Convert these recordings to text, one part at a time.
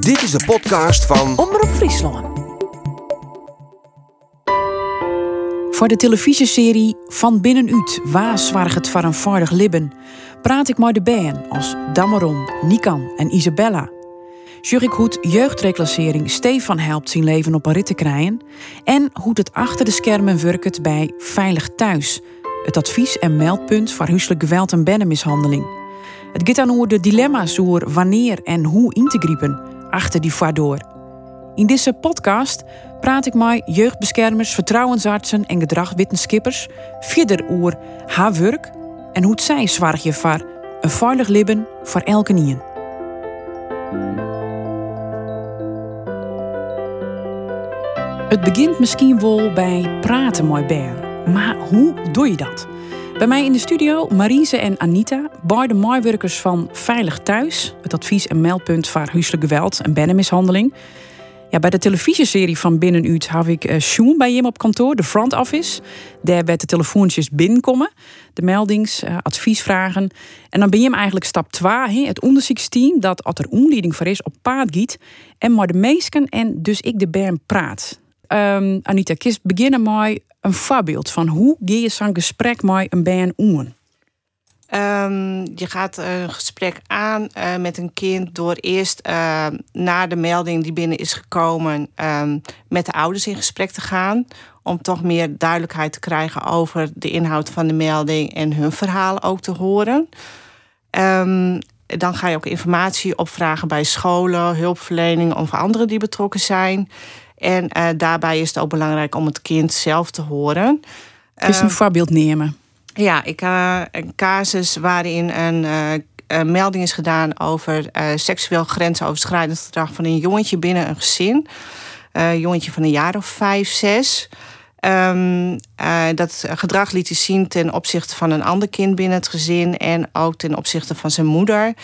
Dit is de podcast van Omroep Friesland. Voor de televisieserie Van Binnenuit, waar zwaar het voor een vaardig libben, praat ik met de bijen als Dameron, Nikan en Isabella. Jurk hoe jeugdreclassering Stefan helpt zijn leven op een rit te krijgen en hoe het achter de schermen werkt bij Veilig Thuis, het advies- en meldpunt voor huiselijk geweld en bennenmishandeling. Het gaat dan over de dilemma's over wanneer en hoe in te griepen achter die door. In deze podcast praat ik met jeugdbeschermers, vertrouwensartsen en gedragwetenskippers verder over haar werk en hoe zij zorgen voor een veilig leven voor elke nien. Het begint misschien wel bij praten met Bear, maar hoe doe je dat? Bij mij in de studio Marise en Anita, beide maaiwerkers van Veilig Thuis, het advies- en meldpunt voor huiselijk geweld en bennenmishandeling. Ja, bij de televisieserie van Binnenuit heb ik uh, Sjoen bij hem op kantoor, de front office. Daar werd de telefoontjes binnenkomen, de meldings, uh, adviesvragen. En dan ben je hem eigenlijk stap 2, het onderzoeksteam dat als er onleiding voor is op paard giet en maar de meesken en dus ik de berm praat. Um, Anita, kist beginnen met een voorbeeld van hoe ga je zo'n gesprek met een band? Um, je gaat een gesprek aan uh, met een kind door eerst uh, na de melding die binnen is gekomen um, met de ouders in gesprek te gaan. Om toch meer duidelijkheid te krijgen over de inhoud van de melding en hun verhaal ook te horen. Um, dan ga je ook informatie opvragen bij scholen, hulpverlening of anderen die betrokken zijn. En uh, daarbij is het ook belangrijk om het kind zelf te horen. Is een voorbeeld nemen. Ja, ik uh, een casus waarin een, uh, een, melding is gedaan over seksueel grensoverschrijdend gedrag van een jongetje binnen een gezin. Een jongetje van een jaar of vijf, zes. Um, dat gedrag liet hij zien ten opzichte van een ander kind binnen het gezin en ook ten opzichte van zijn moeder.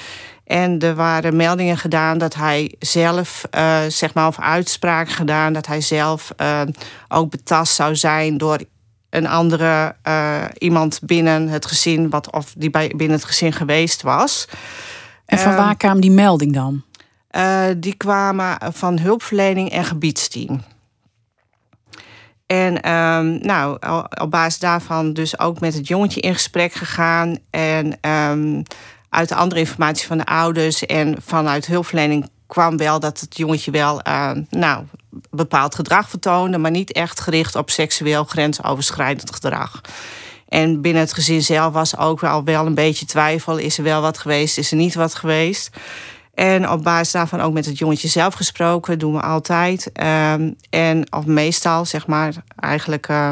En er waren meldingen gedaan dat hij zelf, uh, zeg maar, of uitspraken gedaan dat hij zelf uh, ook betast zou zijn door een andere uh, iemand binnen het gezin, wat of die bij, binnen het gezin geweest was. En van waar kwam die melding dan? die kwamen van hulpverlening en gebiedsteam. En um, nou, op basis daarvan dus ook met het jongetje in gesprek gegaan. En um, uit de andere informatie van de ouders en vanuit hulpverlening kwam wel dat het jongetje wel uh, nou, bepaald gedrag vertoonde, maar niet echt gericht op seksueel grensoverschrijdend gedrag. En binnen het gezin zelf was ook wel een beetje twijfel: is er wel wat geweest, is er niet wat geweest? En op basis daarvan ook met het jongetje zelf gesproken, doen we altijd. Um, en of meestal, zeg maar, eigenlijk, uh,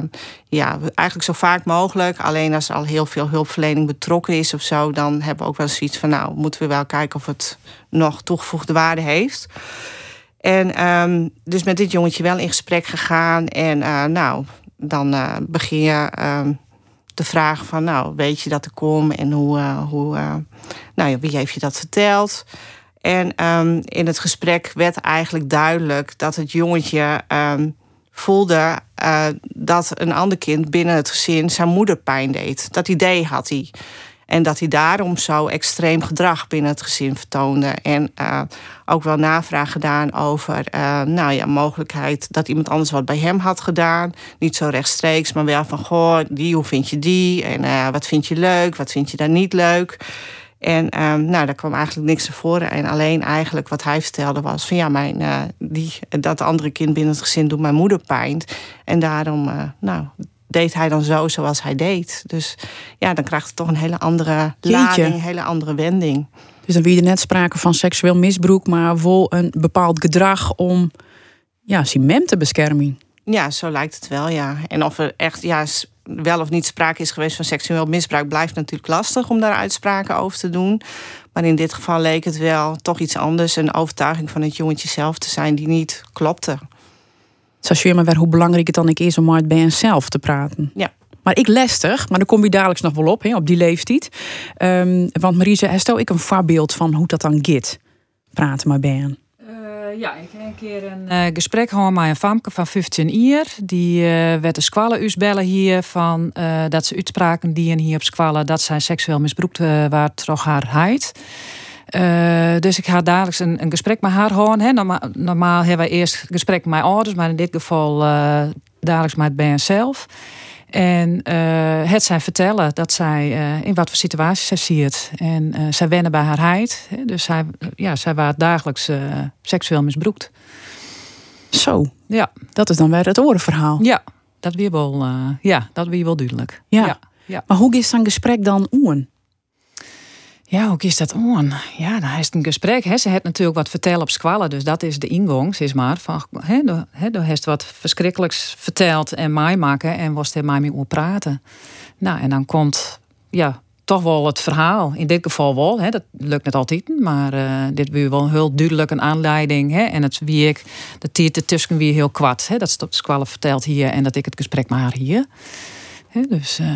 ja, eigenlijk zo vaak mogelijk. Alleen als er al heel veel hulpverlening betrokken is of zo, dan hebben we ook wel zoiets van, nou, moeten we wel kijken of het nog toegevoegde waarde heeft. En um, dus met dit jongetje wel in gesprek gegaan. En uh, nou, dan uh, begin je um, te vragen van, nou, weet je dat ik kom en hoe, hoe nou wie heeft je dat verteld? En um, in het gesprek werd eigenlijk duidelijk dat het jongetje um, voelde uh, dat een ander kind binnen het gezin zijn moeder pijn deed. Dat idee had hij. En dat hij daarom zo extreem gedrag binnen het gezin vertoonde. En uh, ook wel navraag gedaan over uh, nou ja, mogelijkheid dat iemand anders wat bij hem had gedaan. Niet zo rechtstreeks, maar wel van goh, die, hoe vind je die? En wat vind je leuk, wat vind je daar niet leuk? En um, nou, daar kwam eigenlijk niks naar voren. En alleen eigenlijk wat hij vertelde was van ja, mijn, uh, die, dat andere kind binnen het gezin doet mijn moeder pijn. En daarom uh, nou, deed hij dan zo zoals hij deed. Dus ja, dan krijgt het toch een hele andere lading, een hele andere wending. Dus dan wie er net sprake van seksueel misbruik, maar wel een bepaald gedrag om ja, zijn te beschermen. Ja, zo lijkt het wel, ja. En of er echt ja, wel of niet sprake is geweest van seksueel misbruik, blijft natuurlijk lastig om daar uitspraken over te doen. Maar in dit geval leek het wel toch iets anders, een overtuiging van het jongetje zelf te zijn die niet klopte. Je maar weer hoe belangrijk het dan ik is om maar bij zelf te praten. Ja. Maar ik lestig, maar dan kom je dadelijk nog wel op, hè, op die leeftijd. Um, want Marise, stel ik een voorbeeld van hoe dat dan gaat. Praten maar bij ja, ik heb een keer een uh, gesprek gehad met een famke van 15 jaar. Die uh, werd de squallen bellen hier van dat ze uitspraken die hier op squallen dat zij seksueel misbruikt waar toch haar heid. Uh, dus ik ga dagelijks een, een gesprek met haar houden. Hè. Normaal, hebben wij eerst gesprek met mijn ouders, maar in dit geval uh, dagelijks met Ben zelf. En uh, het zij vertellen dat zij in wat voor situaties zij ziet. En zij wennen bij haar heid. Dus zij, ja, zij wordt dagelijks seksueel misbruikt. Zo. Ja. Dat is dan weer het orenverhaal. Ja, dat weer wel, ja, dat weer wel duidelijk. Ja. ja. Maar hoe is zo'n gesprek dan oen? Ja, hoe is dat on? Ja, dan is een gesprek. Hè. Ze heeft natuurlijk wat vertellen op squallen, dus dat is de ingang, zeg maar. Van, hè, hè, dan heeft wat verschrikkelijks verteld en mij maken en was er mij mee over praten. Nou, en dan komt, ja, toch wel het verhaal. In dit geval wel, hè. dat lukt net altijd, maar uh, dit weer wel heel duidelijk een aanleiding. Hè. En het wie ik, de tijd ertussen weer heel kwad. Hè. Dat is op squallen verteld hier en dat ik het gesprek maar hier. Dus... Uh,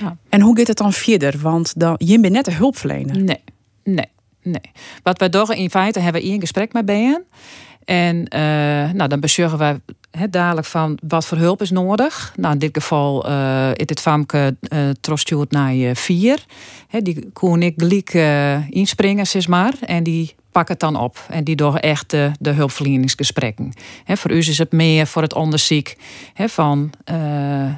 ja. En hoe gaat het dan verder? Want dan, je bent net een hulpverlener. Nee, nee, nee. Wat wij doen in feite hebben we een gesprek met BN. En uh, nou, dan besjuggen wij dadelijk van wat voor hulp is nodig. Nou, in dit geval uh, is het famke uh, naar vier. He, die kon ik gelijk inspringen, zeg maar. En die pakken het dan op. En die door echt de, de hulpverleningsgesprekken. He, voor u is het meer voor het onderzoek van,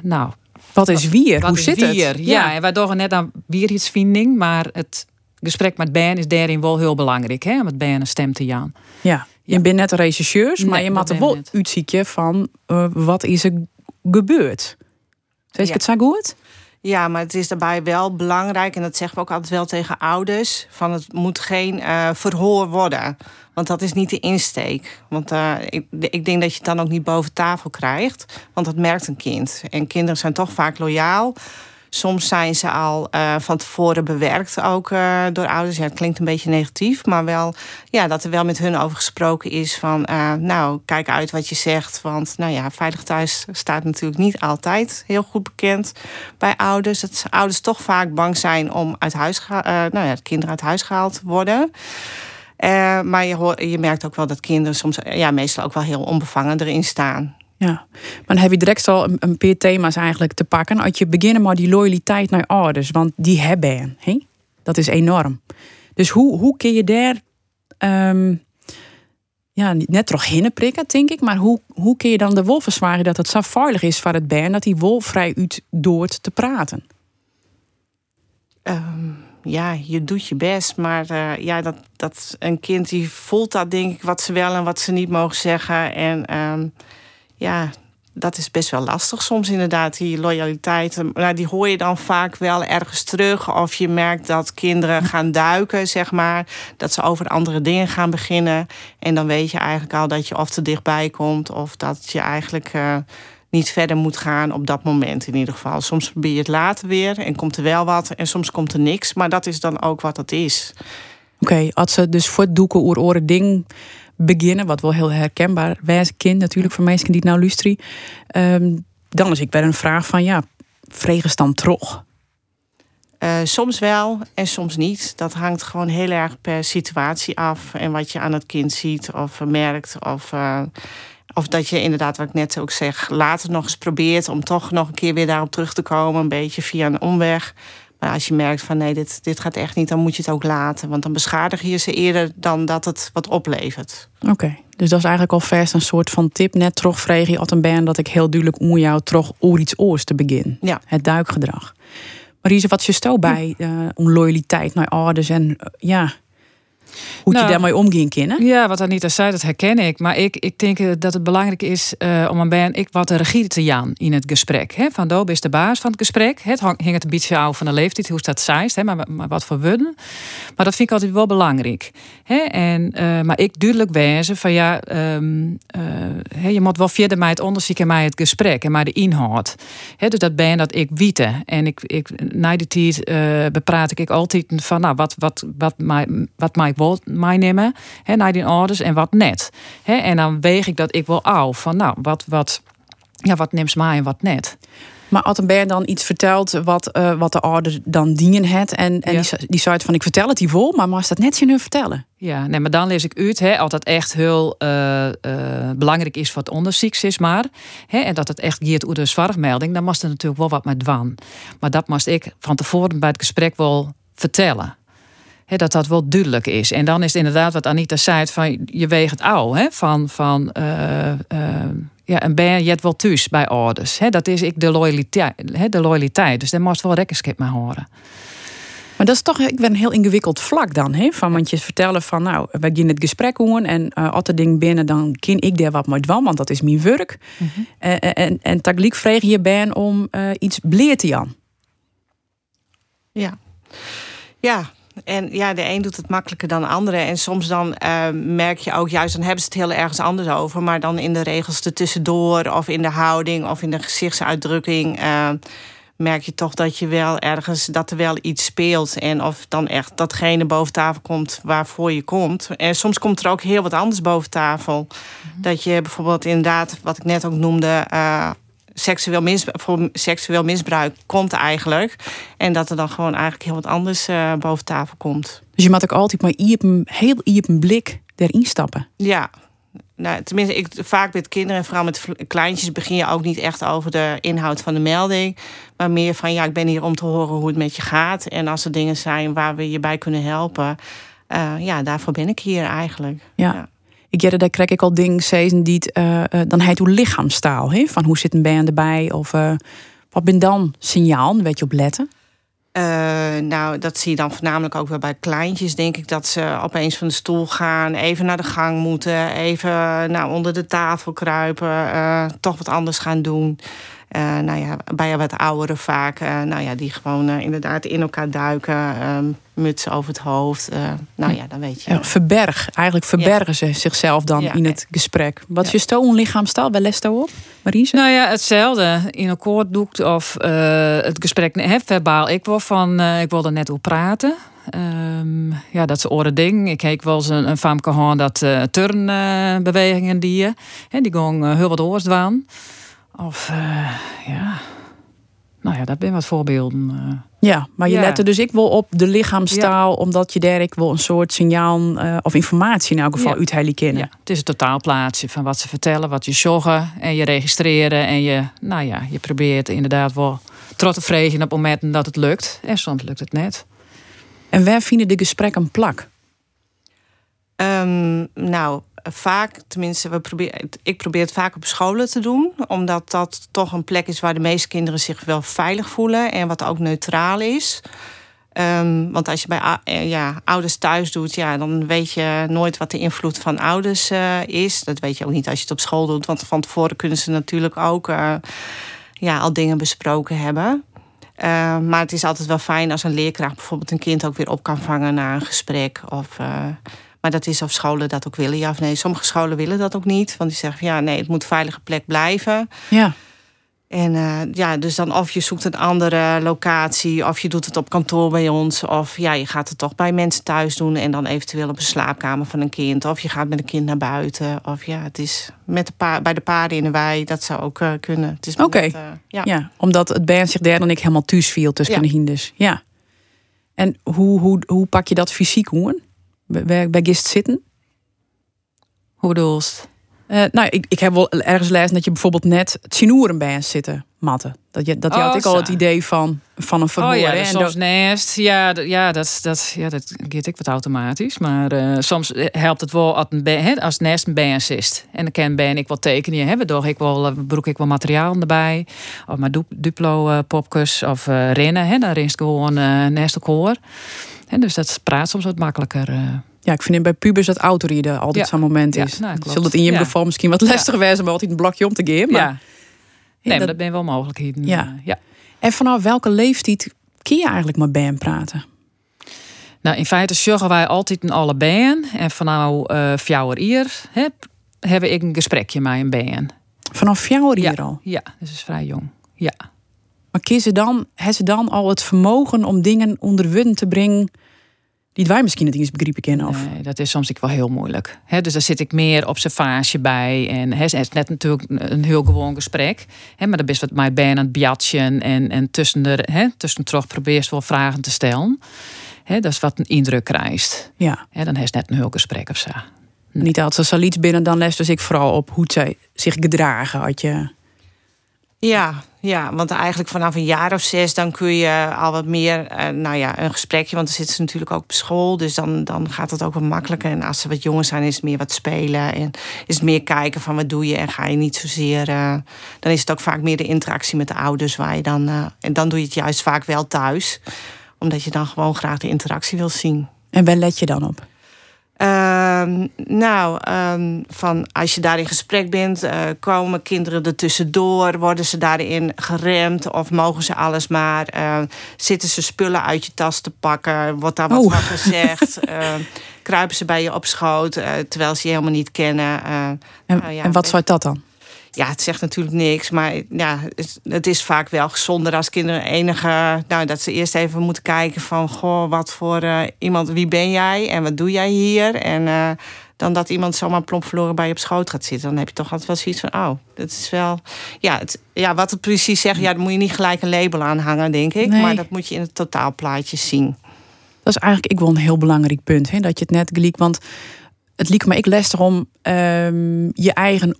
nou, wat is wier? Hoe zit het? Ja, ja, en wij doen net aan wierheidsvinding, maar het gesprek met Ben is daarin wel heel belangrijk, hè, om het Ben een stem te jaan. Ja, je bent net een regisseur, maar je moet er wel uitzieken van uh, wat is er gebeurd. Zeg ik het zo goed? Ja, maar het is daarbij wel belangrijk, en dat zeggen we ook altijd wel tegen ouders: van het moet geen uh, verhoor worden. Want dat is niet de insteek. Want uh, ik, ik, denk dat je het dan ook niet boven tafel krijgt. Want dat merkt een kind. En kinderen zijn toch vaak loyaal. Soms zijn ze al uh, van tevoren bewerkt, ook uh, door ouders. Ja, het klinkt een beetje negatief, maar wel ja, dat er wel met hun over gesproken is van, nou, kijk uit wat je zegt. Want, nou ja, veilig thuis staat natuurlijk niet altijd heel goed bekend bij ouders. Dat ouders toch vaak bang zijn om uit huis, nou ja, kinderen uit huis gehaald te worden. Uh, maar je, hoort, je merkt ook wel dat kinderen soms, ja, meestal ook wel heel onbevangen erin staan. Ja, maar dan heb je direct al een, een paar thema's eigenlijk te pakken. Als je beginnen maar die loyaliteit naar ouders, want die hebben hè? Dat is enorm. Dus hoe, hoe kun je daar um, ja, net toch hinnen prikken, denk ik. Maar hoe, hoe kun je dan de wolf verzwaren dat het zo veilig is voor het bern dat die wolf vrij uit doort te praten? Um, ja, je doet je best. Maar uh, ja, dat, dat een kind die voelt dat denk ik wat ze wel en wat ze niet mogen zeggen. En um, ja, dat is best wel lastig soms inderdaad, die loyaliteit. Nou, die hoor je dan vaak wel ergens terug. Of je merkt dat kinderen gaan duiken, zeg maar. Dat ze over andere dingen gaan beginnen. En dan weet je eigenlijk al dat je of te dichtbij komt... of dat je eigenlijk uh, niet verder moet gaan op dat moment in ieder geval. Soms probeer je het later weer en komt er wel wat... en soms komt er niks, maar dat is dan ook wat het is. Oké, okay, als ze dus voor het doeken oer oren ding beginnen, wat wel heel herkenbaar wijze kind natuurlijk voor mensen die het nou luisteren. Um, dan is ik bij een vraag van ja, dan toch? Uh, soms wel en soms niet. Dat hangt gewoon heel erg per situatie af en wat je aan het kind ziet of merkt. Of, uh, of dat je inderdaad, wat ik net ook zeg, later nog eens probeert om toch nog een keer weer daarop terug te komen, een beetje via een omweg. Maar als je merkt van nee, dit, dit gaat echt niet, dan moet je het ook laten. Want dan beschadig je ze eerder dan dat het wat oplevert. Oké, dus dat is eigenlijk al vers een soort van tip. Net toch vreeg je een ben dat ik heel duidelijk om jou toch oor iets oors te beginnen. Ja. Het duikgedrag. Maar hier is wat je stel bij uh, om loyaliteit naar ouders en uh, ja, hoe nou, je daarmee omgaan kunnen. Ja, wat Anita zei, dat herken ik. Maar ik, ik denk eh, dat het belangrijk is uh, om een ben ik wat de regie te jaan in het gesprek. Hè? Van Dobe is de baas van het gesprek. Het hing het een beetje af van de leeftijd, hoe dat zijst, hè? Maar, maar wat voor wudden. Maar dat vind ik altijd wel belangrijk. Hè? En, uh, maar ik duidelijk wijzen van ja, um, uh, je moet wel verder mij het onderzoek en mij het gesprek en mij de inhoud. Hè? Dus dat ben dat ik wiete. En ik, ik, na die tijd bepraat ik altijd van nou, wat, wat, wat, mij, wat mij mij nemen hè, naar die ouders en wat net. Hè, en dan weeg ik dat ik wel af van nou, wat, wat, ja, wat neemt mij en wat net. Maar als een dan iets vertelt wat, uh, wat de ouder dan dienen het. En, en die, die zei van ik vertel het die vol, maar mag dat net zien vertellen. Ja, nee, maar dan lees ik uit, hè, altijd echt heel uh, uh, belangrijk is wat onderzoek is maar. Hè, en dat het echt gaat over de zwartmelding, dan moest er natuurlijk wel wat met dwan. Maar dat moest ik van tevoren bij het gesprek wel vertellen dat dat wel duidelijk is. En dan is het inderdaad wat Anita zei, van je weegt het ouw. Hè? Van, van uh, uh, ja, een ben je wel thuis bij ouders. Hè? Dat is ik de loyaliteit, hè? de loyaliteit. Dus daar moest wel rekkenskip maar horen. Maar dat is toch ik ben een heel ingewikkeld vlak dan. Hè? Van, want je vertellen van, nou, we gaan het gesprek doen en uh, als er ding binnen, dan ken ik daar wat mee doen, want dat is mijn werk. Mm -hmm. uh, en en tagelijk vreeg je ben om uh, iets bleert te Jan. Ja. Ja, en ja, de een doet het makkelijker dan de andere. En soms dan uh, merk je ook, juist dan hebben ze het heel ergens anders over. Maar dan in de regels ertussendoor, of in de houding, of in de gezichtsuitdrukking. Uh, merk je toch dat je wel ergens dat er wel iets speelt. En of dan echt datgene boven tafel komt waarvoor je komt. En soms komt er ook heel wat anders boven tafel. Mm -hmm. Dat je bijvoorbeeld inderdaad, wat ik net ook noemde. Uh, seksueel, misbruik, voor seksueel misbruik komt eigenlijk. En dat er dan gewoon eigenlijk heel wat anders uh, boven tafel komt. Dus je moet ook altijd maar iepen, heel iepen blik erin stappen. Ja. Nou, tenminste, ik, vaak met kinderen en vooral met kleintjes begin je ook niet echt over de inhoud van de melding. Maar meer van ja, ik ben hier om te horen hoe het met je gaat. En als er dingen zijn waar we je bij kunnen helpen. Uh, ja, daarvoor ben ik hier eigenlijk. ja. ja. Ik jette, daar krijg ik al dingen zezen die uh, uh, dan heet hoe lichaamstaal. He? Van hoe zit een band erbij? Of uh, wat ben dan signaal? Weet je op letten? nou, dat zie je dan voornamelijk ook wel bij kleintjes, denk ik. Dat ze opeens van de stoel gaan, even naar de gang moeten, even nou, onder de tafel kruipen, toch wat anders gaan doen. Uh, nou ja, bij wat ouderen vaak, uh, nou ja, die gewoon uh, inderdaad in elkaar duiken, muts over het hoofd. nou ja, dan weet je. Ja, verberg, eigenlijk verbergen ja. ze zichzelf dan ja, in het gesprek. Wat is je stoon lichaamstaal? Wel les daarop, Marise? Nou ja, hetzelfde. In een koorddoek of het gesprek he, verbaal. Ik wil van, ik wilde net op praten. Um, ja, dat is oren ding. Ik heb wel eens een, een famke gehad dat turnbewegingen die je, die gaan heel wat oors dwaan. Of uh, ja. Nou ja, dat zijn wat voorbeelden. Uh. Ja, maar je ja. let er dus ik wel op de lichaamstaal, ja. omdat je daar ik wel een soort signaal uh, of informatie in elk geval ja. uit kennen. Ja. Het is een totaalplaatsje van wat ze vertellen, wat je zorgen en je registreren. En je, nou ja, je probeert inderdaad wel trots te vregen op momenten dat het lukt. En soms lukt het net. En waar vinden de gesprekken plak? Um, nou, vaak, tenminste, we proberen, ik probeer het vaak op scholen te doen. Omdat dat toch een plek is waar de meeste kinderen zich wel veilig voelen. En wat ook neutraal is. Um, want als je bij ja, ouders thuis doet, ja, dan weet je nooit wat de invloed van ouders uh, is. Dat weet je ook niet als je het op school doet. Want van tevoren kunnen ze natuurlijk ook uh, ja, al dingen besproken hebben. Uh, maar het is altijd wel fijn als een leerkracht bijvoorbeeld een kind ook weer op kan vangen na een gesprek. Of maar dat is of scholen dat ook willen, ja of nee. Sommige scholen willen dat ook niet. Want die zeggen van ja, nee, het moet een veilige plek blijven. Ja. En uh, ja, dus dan of je zoekt een andere locatie, of je doet het op kantoor bij ons, of ja, je gaat het toch bij mensen thuis doen en dan eventueel op een slaapkamer van een kind, of je gaat met een kind naar buiten, of ja, het is met de pa bij de paarden in de wei, dat zou ook uh, kunnen. Oké, okay. uh, ja. ja. omdat het bij zich daar dan ik helemaal thuis viel tussen ja. de hinders. Ja. En hoe, hoe, hoe pak je dat fysiek hoor? Bij, bij Gist zitten? Hoe bedoel uh, nou, ik, ik heb wel ergens gelezen dat je bijvoorbeeld net Tsinoeren bij ons zitten matten. Dat, je, dat je oh, had ik al het idee van, van een verhoor. Oh ja, en soms nest. Ja, ja, dat, dat, ja, dat gaat ik wat automatisch. Maar uh, soms helpt het wel als, een, als nest een band is. En dan kan ben ik wel tekenen hebben. Door ik wel, eh, broek ik wel materiaal erbij. Of maar Duplo uh, popkus of rennen. Hè, dan rest gewoon nest koor. En dus dat praat soms wat makkelijker. Uh. Ja, ik vind bij pubers dat autorieden altijd ja. zo'n moment is. Ja, nou, het in je ja. geval misschien wat lastig wezen, maar altijd een blokje om te geven. Maar... Ja. Nee, dat... dat ben wel mogelijkheden. Ja. ja. En vanaf welke leeftijd kun je eigenlijk met Ben praten? Nou, in feite zorgen wij altijd een alle Ben. En vanaf uh, fjouwer hier heb, hebben ik een gesprekje met een Ben. Vanaf fjouwer hier al? Ja, dat is vrij jong. Ja. Maar kiezen dan, hebben ze dan al het vermogen om dingen onder wun te brengen die wij misschien het eens begrepen kennen? Of? Nee, dat is soms ik wel heel moeilijk. He, dus daar zit ik meer observatie bij. En het is net natuurlijk een heel gewoon gesprek. He, maar dan is wat mij bijna aan het biatchen. En, en tussen de, he, tussen terug probeer wel vragen te stellen. He, dat is wat een indruk krijgt. Ja. He, dan is het net een heel gesprek of zo. Niet altijd als er iets binnen, dan les dus ik vooral op hoe zij zich gedragen. Had je... Ja, ja, want eigenlijk vanaf een jaar of zes dan kun je al wat meer, uh, nou ja, een gesprekje. Want dan zitten ze natuurlijk ook op school. Dus dan, dan gaat het ook wat makkelijker. En als ze wat jonger zijn, is het meer wat spelen. En is het meer kijken van wat doe je. En ga je niet zozeer. Uh, dan is het ook vaak meer de interactie met de ouders. Waar je dan, uh, en dan doe je het juist vaak wel thuis. Omdat je dan gewoon graag de interactie wil zien. En waar let je dan op? Uh, nou, um, van als je daar in gesprek bent, uh, komen kinderen er tussendoor? Worden ze daarin geremd? Of mogen ze alles maar? Uh, zitten ze spullen uit je tas te pakken? Wordt daar wat oh. van gezegd? Ehm, kruipen ze bij je op schoot eh, terwijl ze je helemaal niet kennen? en, nou ja, en wat zou dat dan? Ja, het zegt natuurlijk niks. Maar ja, het is vaak wel gezonder als kinderen enige. Nou, dat ze eerst even moeten kijken van goh, wat voor uh, iemand, wie ben jij en wat doe jij hier? En uh, dan dat iemand zomaar plomp verloren bij je op schoot gaat zitten. Dan heb je toch altijd wel zoiets van, oh, dat is wel. Ja, het, ja wat het precies zegt, ja, dan moet je niet gelijk een label aanhangen, denk ik. Nee. Maar dat moet je in het totaalplaatje zien. Dat is eigenlijk ik wel een heel belangrijk punt. Hè? Dat je het net gelijk. Want het liep me ik lastig om um, je eigen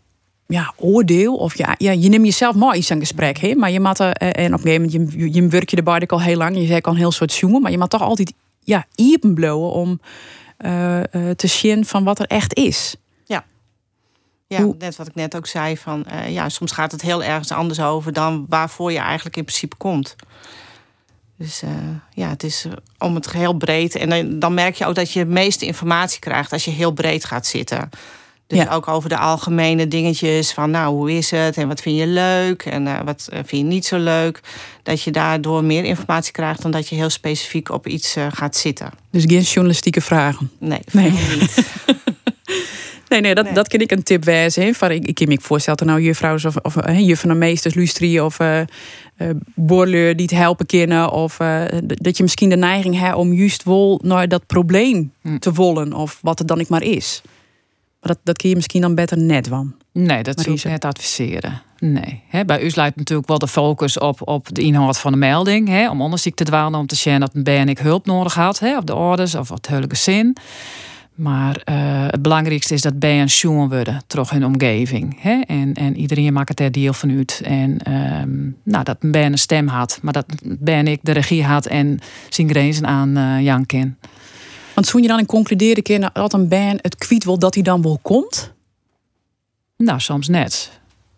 ja, oordeel. Of ja, ja, je neemt jezelf maar iets aan gesprek. Hè? Maar je moet er, eh, en op een gegeven moment, je, je werk je erbij al heel lang. Je zei al heel soort zoemen. Maar je moet toch altijd ja, iepen blowen om uh, te zien van wat er echt is. Ja. Ja, net wat ik net ook zei. Van, uh, ja, soms gaat het heel ergens anders over dan waarvoor je eigenlijk in principe komt. Dus ja, het is om het heel breed. En dan, dan merk je ook dat je de meeste informatie krijgt als je heel breed gaat zitten. Dus ja. ook over de algemene dingetjes van nou, hoe is het en wat vind je leuk en uh, wat vind je niet zo leuk. Dat je daardoor meer informatie krijgt dan dat je heel specifiek op iets uh, gaat zitten. Dus geen journalistieke vragen? Nee, nee. niet. nee, nee, dat, nee. dat kan ik een tip wijzen. Van, ik, ik kan me voorstellen, nou juffrouw of, of uh, juffen en meesters, lustrie of uh, borleur die het helpen kunnen. Of dat je misschien de neiging hebt om juist wel naar dat probleem hm. te wollen. Of wat het dan ik maar is. Maar dat, dat kun je misschien dan beter net van. Nee, dat zou ik net adviseren. Nee. He, bij u lijkt natuurlijk wel de focus op, op de inhoud van de melding. He, om onderzoek te dwalen, om te zien dat een BNik hulp nodig had. He, op de orders of het huwelijke zin. Maar uh, het belangrijkste is dat BN schoen worden, terug in de omgeving. Hè? En, en iedereen maakt er deel van uit. En um, nou, dat BN een stem had, maar dat BN ik de regie had en zijn grenzen aan uh, janken. Want toen je dan in concluderen keer dat een band het kwiet wil dat hij dan wel komt? Nou, soms net.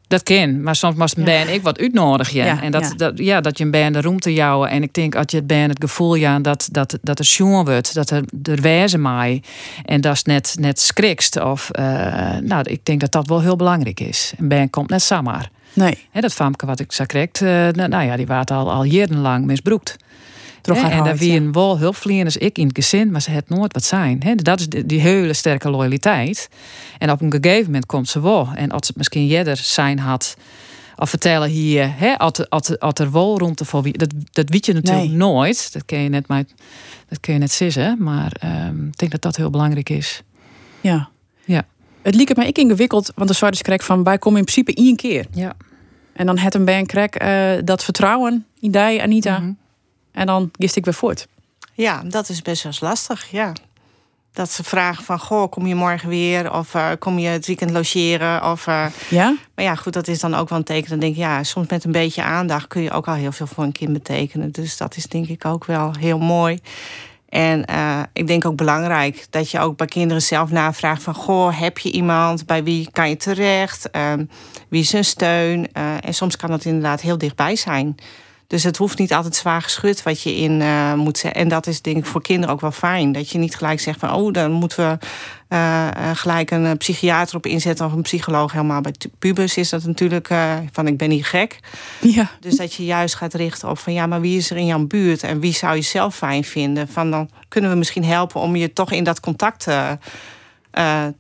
Dat kan, maar soms moet een band ik wat uitnodigen. Ja. En dat, ja. Dat, ja, dat je een band de roemte jouwen. En ik denk, als je het band het gevoel ja, dat, dat, dat er schoon wordt, dat er, er wijze mij. En dat is net, net skrikst. Of, uh, nou, ik denk dat dat wel heel belangrijk is. Een band komt net samen. Nee. He, dat famke wat ik zag kreeg, uh, nou ja, die waard al, al jarenlang misbroekt. En daar wie een wel hulpverleners, ik in het gezin, maar ze het nooit wat zijn. He, dat is die, die hele sterke loyaliteit. En op een gegeven moment komt ze wel. En als het misschien jeder zijn had, of vertellen hier, hè, als er wel rond voor wie, dat, dat weet je natuurlijk nee. nooit. Dat kun je net, maar, dat kun je net sissen. Maar um, ik denk dat dat heel belangrijk is. Ja. Ja. Het liep mij ik ingewikkeld, want de zwarte krek van wij komen in principe één keer. Ja. En dan het een bij een krek uh, dat vertrouwen, idee, Anita. Mm -hmm. En dan gist ik weer voort. Ja, dat is best wel lastig, ja. Dat ze vragen van, goh, kom je morgen weer? Of uh, kom je het weekend logeren? Of, uh, ja? Maar ja, goed, dat is dan ook wel een teken. Dan denk ik, ja, soms met een beetje aandacht... kun je ook al heel veel voor een kind betekenen. Dus dat is denk ik ook wel heel mooi. En uh, ik denk ook belangrijk dat je ook bij kinderen zelf navraagt van... goh, heb je iemand? Bij wie kan je terecht? wie is een steun? en soms kan dat inderdaad heel dichtbij zijn... Dus het hoeft niet altijd zwaar geschud wat je in uh, moet zeggen. En dat is denk ik voor kinderen ook wel fijn. Dat je niet gelijk zegt van oh, dan moeten we uh, gelijk een psychiater op inzetten of een psycholoog. Helemaal bij pubers is dat natuurlijk uh, van ik ben niet gek. Ja. Dus dat je juist gaat richten op van ja, maar wie is er in jouw buurt en wie zou je zelf fijn vinden? Van dan kunnen we misschien helpen om je toch in dat contact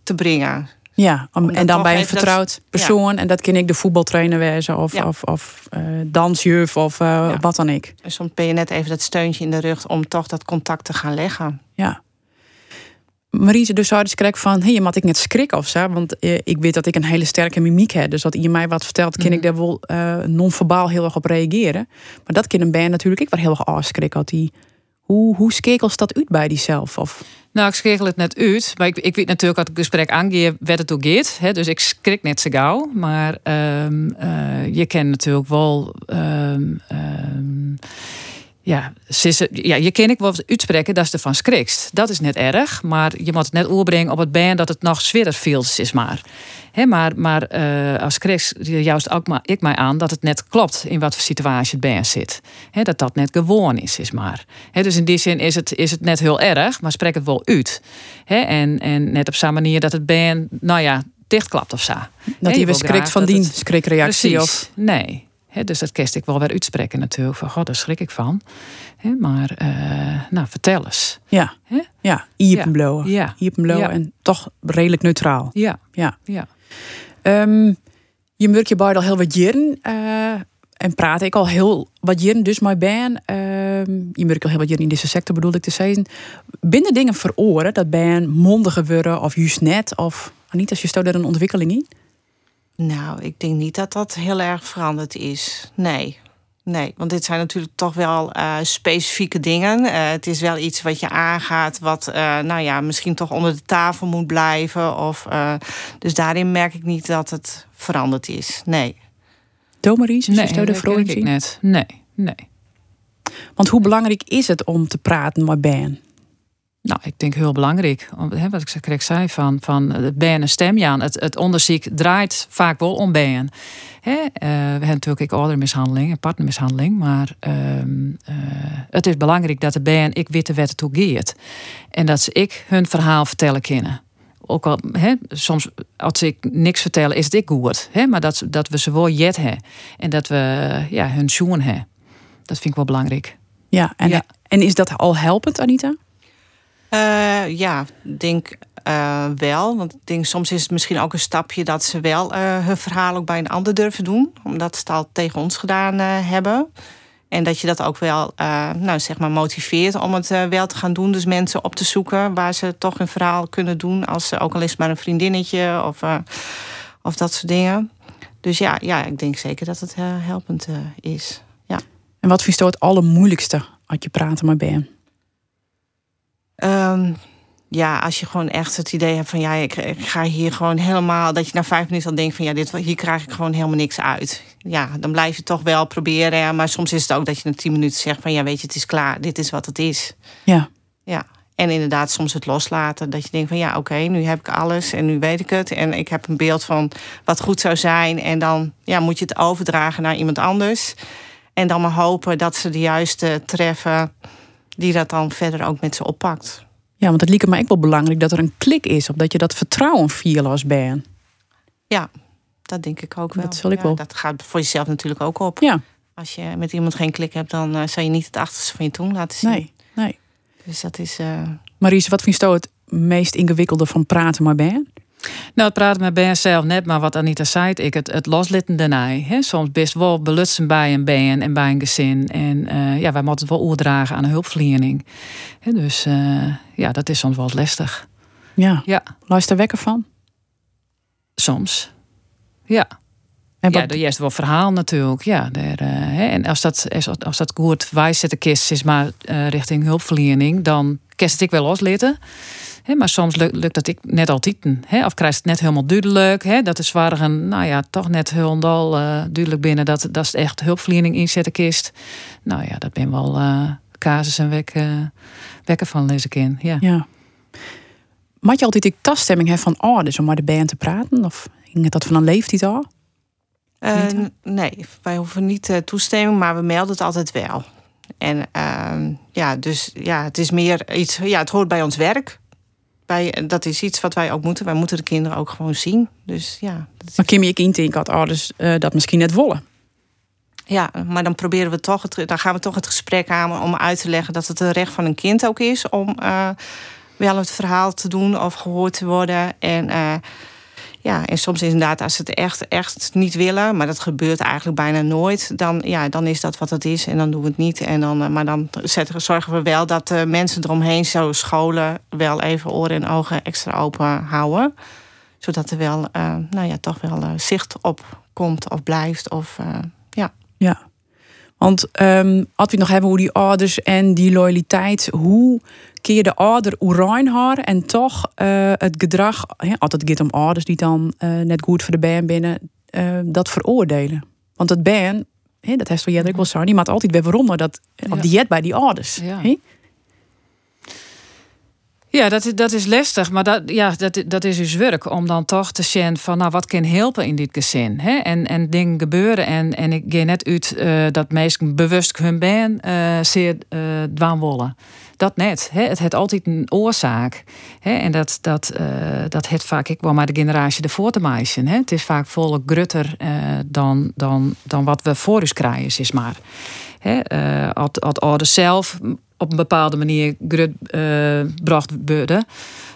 te brengen. Ja, om, en dan bij een vertrouwd dat, persoon. Ja. En dat kan ik de voetbaltrainer wezen of, ja. of, of uh, dansjuf of uh, ja. wat dan ik. En soms ben je net even dat steuntje in de rug om toch dat contact te gaan leggen. Ja. Marise, dus zou je krijgen van, hé, hey, mag ik net schrikken of zo? Want eh, ik weet dat ik een hele sterke mimiek heb. Dus dat je mij wat vertelt, kan mm. ik daar wel non-verbaal heel erg op reageren. Maar dat kan een band natuurlijk ik wel heel erg afschrikken. Die, hoe, hoe skekels dat uit bij die zelf? Of... Nou, ik schakel het net uit. Maar ik, ik weet natuurlijk dat het gesprek aangeeft werd het ook. Hè, dus ik schrik net zo gauw. Maar um, uh, je kent natuurlijk wel... Um, um, ja, ja, je ken ik wel uitspreken dat ze ervan skrikst. Dat is net erg, maar je moet het net overbrengen op het been dat het nog zwerder feels is maar. He, maar maar uh, als skriks juist ook maar, ik mij aan dat het net klopt in wat voor situatie het been zit. He, dat dat net gewoon is, is maar. He, dus in die zin is het, is het net heel erg, maar spreek het wel uit. En, en net op zo'n manier dat het been, nou ja, dichtklapt of zo. Dat je weer schrikt van die schrikreactie of... Nee, dus dat kerst ik wel weer uitspreken natuurlijk. Van, god, daar schrik ik van. maar, uh, nou, vertel eens. Ja, He? ja, iepenblowen. Ja. Iepenblowen en toch redelijk neutraal. Ja. Ja. ja. Um, je merkt je al heel wat jaren. Uh, en praat ik al heel wat jaren dus maar ben. Uh, je merkt al heel wat jaren in deze sector bedoel ik te zeggen. Binnen dingen veroren dat ben mondiger worden of juist net. Of niet als je stoot er een ontwikkeling in? Nou, ik denk niet dat dat heel erg veranderd is. Nee. Nee, want dit zijn natuurlijk toch wel uh, specifieke dingen. Uh, het is wel iets wat je aangaat, wat uh, nou ja, misschien toch onder de tafel moet blijven. Of, dus daarin merk ik niet dat het veranderd is. Nee. Domaries, nee, dat denk ik net. Nee, nee. Want hoe belangrijk is het om te praten met Ben? Nou, ik denk heel belangrijk. Wat ik correct zei, van, van het BN en stemjaan. Het, het onderzoek draait vaak wel om BN. He, uh, we hebben natuurlijk ook oudermishandeling en partnermishandeling. Maar uh, uh, het is belangrijk dat de BN ik witte wetten toegeert. En dat ze ik hun verhaal vertellen kunnen. Ook al, soms als ik niks vertel, is het ik goed. Maar dat, dat we ze wel jet hebben. En dat we ja, hun zoen hebben. Dat vind ik wel belangrijk. Ja en, ja, en is dat al helpend, Anita? Uh, ja, denk uh, wel. Want ik denk soms is het misschien ook een stapje dat ze wel uh, hun verhaal ook bij een ander durven doen. Omdat ze het al tegen ons gedaan hebben. En dat je dat ook wel nou, zeg maar motiveert om het wel te gaan doen. Dus mensen op te zoeken waar ze toch een verhaal kunnen doen. Als ze ook al is maar een vriendinnetje of, of dat soort dingen. Dus ja, ja, ik denk zeker dat het helpend is. Ja. En wat vind je het allermoeilijkste als je praten met Ben? Um, ja, als je gewoon echt het idee hebt van ja, ik, ik, ga hier gewoon helemaal. Dat je na vijf minuten al denkt van ja, dit, hier krijg ik gewoon helemaal niks uit. Ja, dan blijf je toch wel proberen. Maar soms is het ook dat je na tien minuten zegt van ja, weet je, het is klaar. Dit is wat het is. Ja. Ja. En inderdaad, soms het loslaten. Dat je denkt van ja, oké, nu heb ik alles en nu weet ik het. En ik heb een beeld van wat goed zou zijn. En dan ja, moet je het overdragen naar iemand anders. En dan maar hopen dat ze de juiste treffen die dat dan verder ook met ze oppakt. Ja, want het lijkt me ook wel belangrijk dat er een klik is, of dat je dat vertrouwen via als ben. Ja, dat denk ik ook wel. Dat zal ik wel. Dat gaat voor jezelf natuurlijk ook op. Ja. Als je met iemand geen klik hebt, dan uh, zal je niet het achterste van je tong laten zien. Nee, nee. Dus dat is. Uh... Maries, wat vind je het meest ingewikkelde van praten maar ben? Nou, het praten met Ben zelf net, maar wat Anita zei, ik het, het loslitten daarna. Soms best wel belutsen bij een Ben en bij een gezin. En uh, ja, wij moeten het wel oordragen aan een hulpverlening. He, dus uh, ja, dat is soms wel lastig. Ja. ja. Luister wekker van? Soms. Ja. En wat... Ja, de eerste wel verhaal natuurlijk. Ja, uh, hè. En als dat, als, dat goed wijzetten kist is, maar richting hulpverlening, dan kerst ik wel loslitten maar soms lukt, lukt dat ik net altijd. He, of krijgt het net helemaal duidelijk. He, dat is waar een, nou ja, toch net heel uh, duidelijk binnen dat, dat is echt hulpverlening inzetten kist. Nou ja, dat ben wel uh, casus en wek, uh, wekken van deze kind. Ja. ja. Maak je altijd die taststemming hebben van ouders om maar de band te praten? Of ging het dat van een leeftijd al? Uh, nee, wij hoeven niet toestemming, maar we melden het altijd wel. En uh, ja, dus ja, het is meer iets, ja, het hoort bij ons werk wij, dat is iets wat wij ook moeten. Wij moeten de kinderen ook gewoon zien. Dus, ja, dat Maar Kim, je kind ik had ouders uh, dat misschien net wollen. Ja, maar dan proberen we toch het, dan gaan we toch het gesprek aan om uit te leggen dat het een recht van een kind ook is om uh, wel het verhaal te doen of gehoord te worden. En uh, ja, en soms inderdaad, als ze het echt, echt niet willen, maar dat gebeurt eigenlijk bijna nooit, dan, ja, dan is dat wat het is en dan doen we het niet. En dan, eh, maar dan zetten, zorgen we wel dat de mensen eromheen, zo scholen, wel even oren en ogen extra open houden. Zodat er wel, uh, nou ja, toch wel zicht op komt of blijft. Of, ja. ja. Want ehm, als we het nog hebben hoe die ouders en die loyaliteit, hoe keer de ouder oerijn haar en toch eh, het gedrag, altijd gaat om ouders die dan eh, net goed voor de band binnen, uh, dat veroordelen. Want het band, hè, dat heeft wel jij wel zo, die maakt altijd weer waarom dat op dieet bij die ouders. Ja. Ja, dat, dat is lastig, maar dat, ja, dat, dat is dus werk om dan toch te zien van nou, wat kan helpen in dit gezin. Hè? En, en dingen gebeuren en, en ik ga net uit uh, dat mensen bewust hun ben uh, zeer uh. Dat net. Hè? Het heeft altijd een oorzaak. Hè? En dat, dat, dat het vaak ik wel maar de generatie ervoor te meisje. Het is vaak volle grutter dan, dan, dan wat we voor ons krijgen, is maar. Als ouders zelf op een bepaalde manier grut uh, bracht worden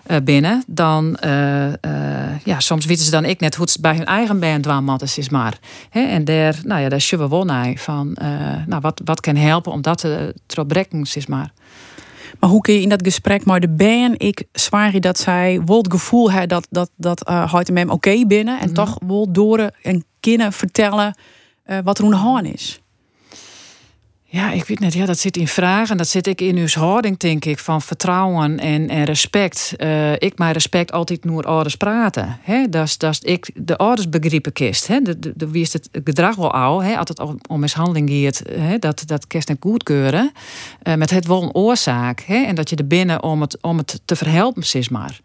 uh, binnen, dan uh, ja, soms weten ze dan ik net hoe het bij hun eigen band waan is maar. He, en daar, nou ja, daar zullen we wel naar van, nou, wat, wat kan helpen om dat te, te is maar. Maar hoe kun je in dat gesprek maar de band, ik zwaar je dat zij wel het gevoel hebben dat dat dat houdt hem oké binnen en mm -hmm. toch wel door en kunnen vertellen wat er aan de is. Ja, ik weet net. Ja, dat zit in vragen. Dat zit ik in uw houding, denk ik, van vertrouwen en, en respect. Uh, ik maar respect altijd naar ouders praten. Dat is ik de ouders begrippen kist. Hè? De, de, wie is het gedrag wel al, hè? altijd om, om mishandeling gaat, hè? dat, dat kerst en goedkeuren. Uh, met het wel een oorzaak. Hè? En dat je er binnen om het, om het te verhelpen, is maar.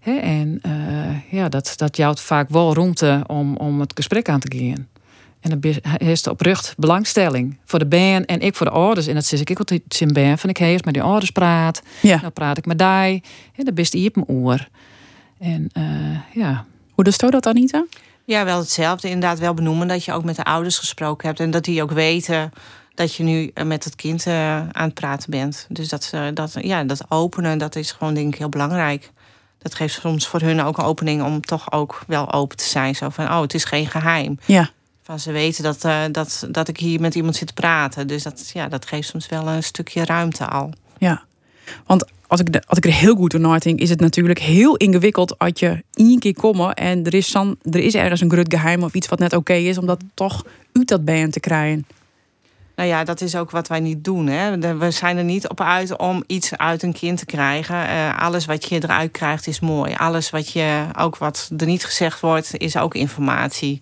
Hè? En uh, ja, dat, dat jouwt vaak wel ruimte om, om het gesprek aan te gaan. En dan heeft oprecht belangstelling voor de band en ik voor de ouders. En dat zeg ik altijd in band van ik eerst met die ouders praat. Ja. Dan praat ik met die. En dan best je op mijn oor. En uh, ja. Hoe doe je dat, Anita? Ja, wel hetzelfde. Inderdaad wel benoemen dat je ook met de ouders gesproken hebt. En dat die ook weten dat je nu met het kind uh, aan het praten bent. Dus dat, uh, dat, ja, dat openen, dat is gewoon denk ik heel belangrijk. Dat geeft soms voor hun ook een opening om toch ook wel open te zijn. Zo van, oh, het is geen geheim. Ja ze weten dat, uh, dat, dat ik hier met iemand zit te praten. Dus dat, ja, dat geeft soms wel een stukje ruimte al. Ja, want als ik, de, als ik er heel goed naar denk, is het natuurlijk heel ingewikkeld als je één keer komt en er is, dan, er is ergens een groot geheim of iets wat net oké is, om dat toch uit dat band te krijgen. Nou ja, dat is ook wat wij niet doen. Hè. We zijn er niet op uit om iets uit een kind te krijgen. Uh, alles wat je eruit krijgt is mooi. Alles wat je, ook wat er niet gezegd wordt, is ook informatie.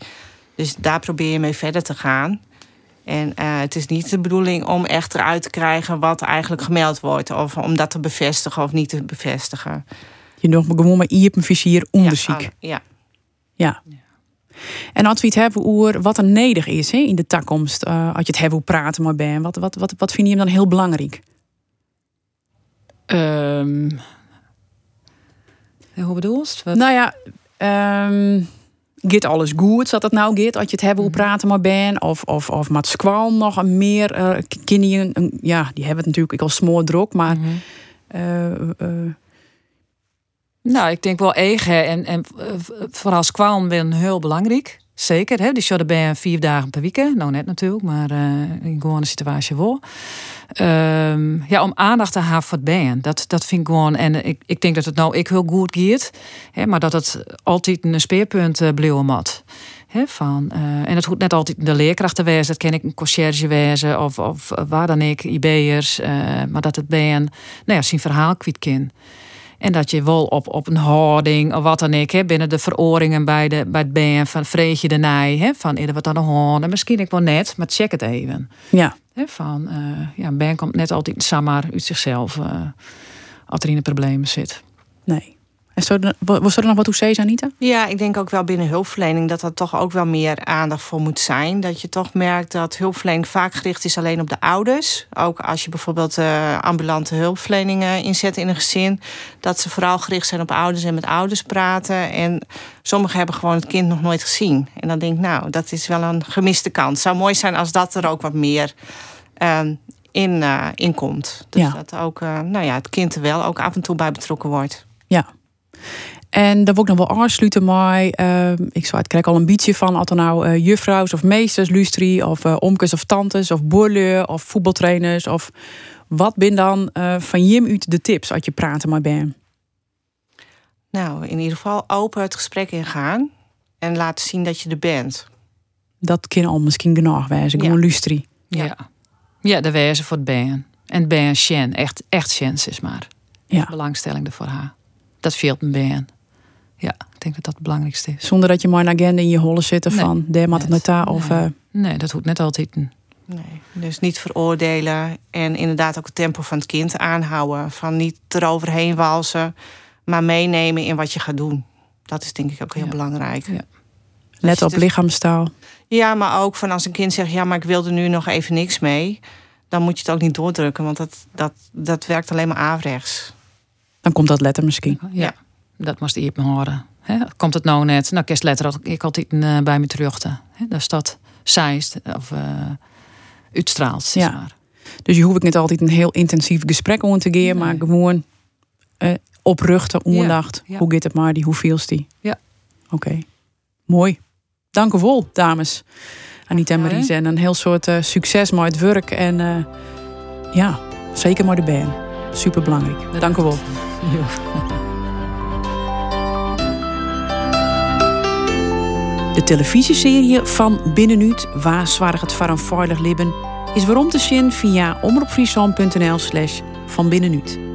Dus daar probeer je mee verder te gaan. En uh, het is niet de bedoeling om echt eruit te krijgen wat eigenlijk gemeld wordt. Of om dat te bevestigen of niet te bevestigen. Je nog gewoon maar hier op een vizier onderzoek. Ja, ja. ja. En als we het hebben over wat er nedig is hè, in de toekomst, uh, als je het hebt hoe praten maar bij, wat, wat, wat, wat vind je hem dan heel belangrijk? Um, hoe bedoel je? Nou ja, um, Git alles goed, zat dat nou git, als je het hebben hoe mhm. praten maar ben, of, of, of met squal nog een meer uh, kinderen, ja, die hebben het natuurlijk ik al smoor druk, maar mm -hmm. uh, uh, nou, ik denk wel eigen en, en vooral squal ben heel belangrijk. Zeker, hè? die show ben vier dagen per week. Nou, net natuurlijk, maar uh, in gewoon een situatie wel. Um, ja, om aandacht te hebben voor het band. Dat, dat vind ik gewoon. En ik, ik denk dat het nou ik heel goed. Hè, maar dat het altijd een speerpunt uh, bleef mat. He, van, uh, en het hoeft net altijd de leerkrachten. Dat ken ik een conciërge wezen of, of waar dan ik, IB'ers. Maar dat het band nou ja, zijn verhaal kwijt kan. En dat je wel op, op een houding of wat dan ik, hè, binnen de veroringen bij, de, bij het BN van vreet je de nij, hè, van eerder wat aan de hoorn. Misschien ik wel net, maar check het even. Ja. Hè, van, uh, ja, een band komt net altijd samen uit zichzelf uh, als er in de problemen zit. Nee. En was er nog wat toe Anita? Ja, ik denk ook wel binnen hulpverlening dat er toch ook wel meer aandacht voor moet zijn. Dat je toch merkt dat hulpverlening vaak gericht is alleen op de ouders. Ook als je bijvoorbeeld uh, ambulante hulpverleningen inzet in een gezin. Dat ze vooral gericht zijn op ouders en met ouders praten. En sommigen hebben gewoon het kind nog nooit gezien. En dan denk ik, nou, dat is wel een gemiste kans. Het zou mooi zijn als dat er ook wat meer uh, in, uh, in komt. Dus ja. dat ook uh, nou ja, het kind er wel ook af en toe bij betrokken wordt. Ja, en daar wil ik nog wel aansluiten maar uh, ik zou het krijg al een beetje van, als er nou uh, juffrouws of meesters, lustrie of uh, omkes of tantes of boerleur of voetbaltrainers of wat ben dan uh, van Jim uit de tips als je praten maar ben? Nou, in ieder geval open het gesprek ingaan en laten zien dat je er bent. Dat kan al misschien genoeg wijzen, gewoon ja. lustrie. Ja. Ja. Ja, de wezen voor het band. En het band Shen, echt, echt Shen is maar. Ja. Belangstelling er voor haar. Dat veelt een band. Ja, ik denk dat dat het belangrijkste is. Zonder dat je maar een agenda in je holle zitten Nee. van de mat het Net. nota of Nee. eh, Nee, dat hoeft net altijd. Nee, dus niet veroordelen en inderdaad ook het tempo van het kind aanhouden. Van niet eroverheen walsen, maar meenemen in wat je gaat doen. Dat is denk ik ook heel Ja. belangrijk. Ja. let je op dus- lichaamstaal. Ja, maar ook van als een kind zegt: ja, maar ik wil er nu nog even niks mee. Dan moet je het ook niet doordrukken, want dat, dat, dat werkt alleen maar averechts. Dan komt dat letter misschien. Ja, dat moest me horen. Komt het nou net? Nou, kerst letter had ik altijd eh, bij me terug. Hè? Daar staat zeist of eh uitstraalt. zeg Ja. maar. Dus je hoeft ook niet altijd een heel intensief gesprek om te gaan, maar gewoon eh opruchten, aandacht. ja. Hoe gaat het maar, die, hoe veelst die? Ja. Oké, mooi. Dank u wel, dames. Anita en? Marise. En een heel soort succes met het werk. En ja, zeker maar de band. Super belangrijk. Dank u wel. De televisieserie van Binnenuit, waar zwaar het veilig libben, is waarom te zien via omroepfriesland.nl slash van binnenuit.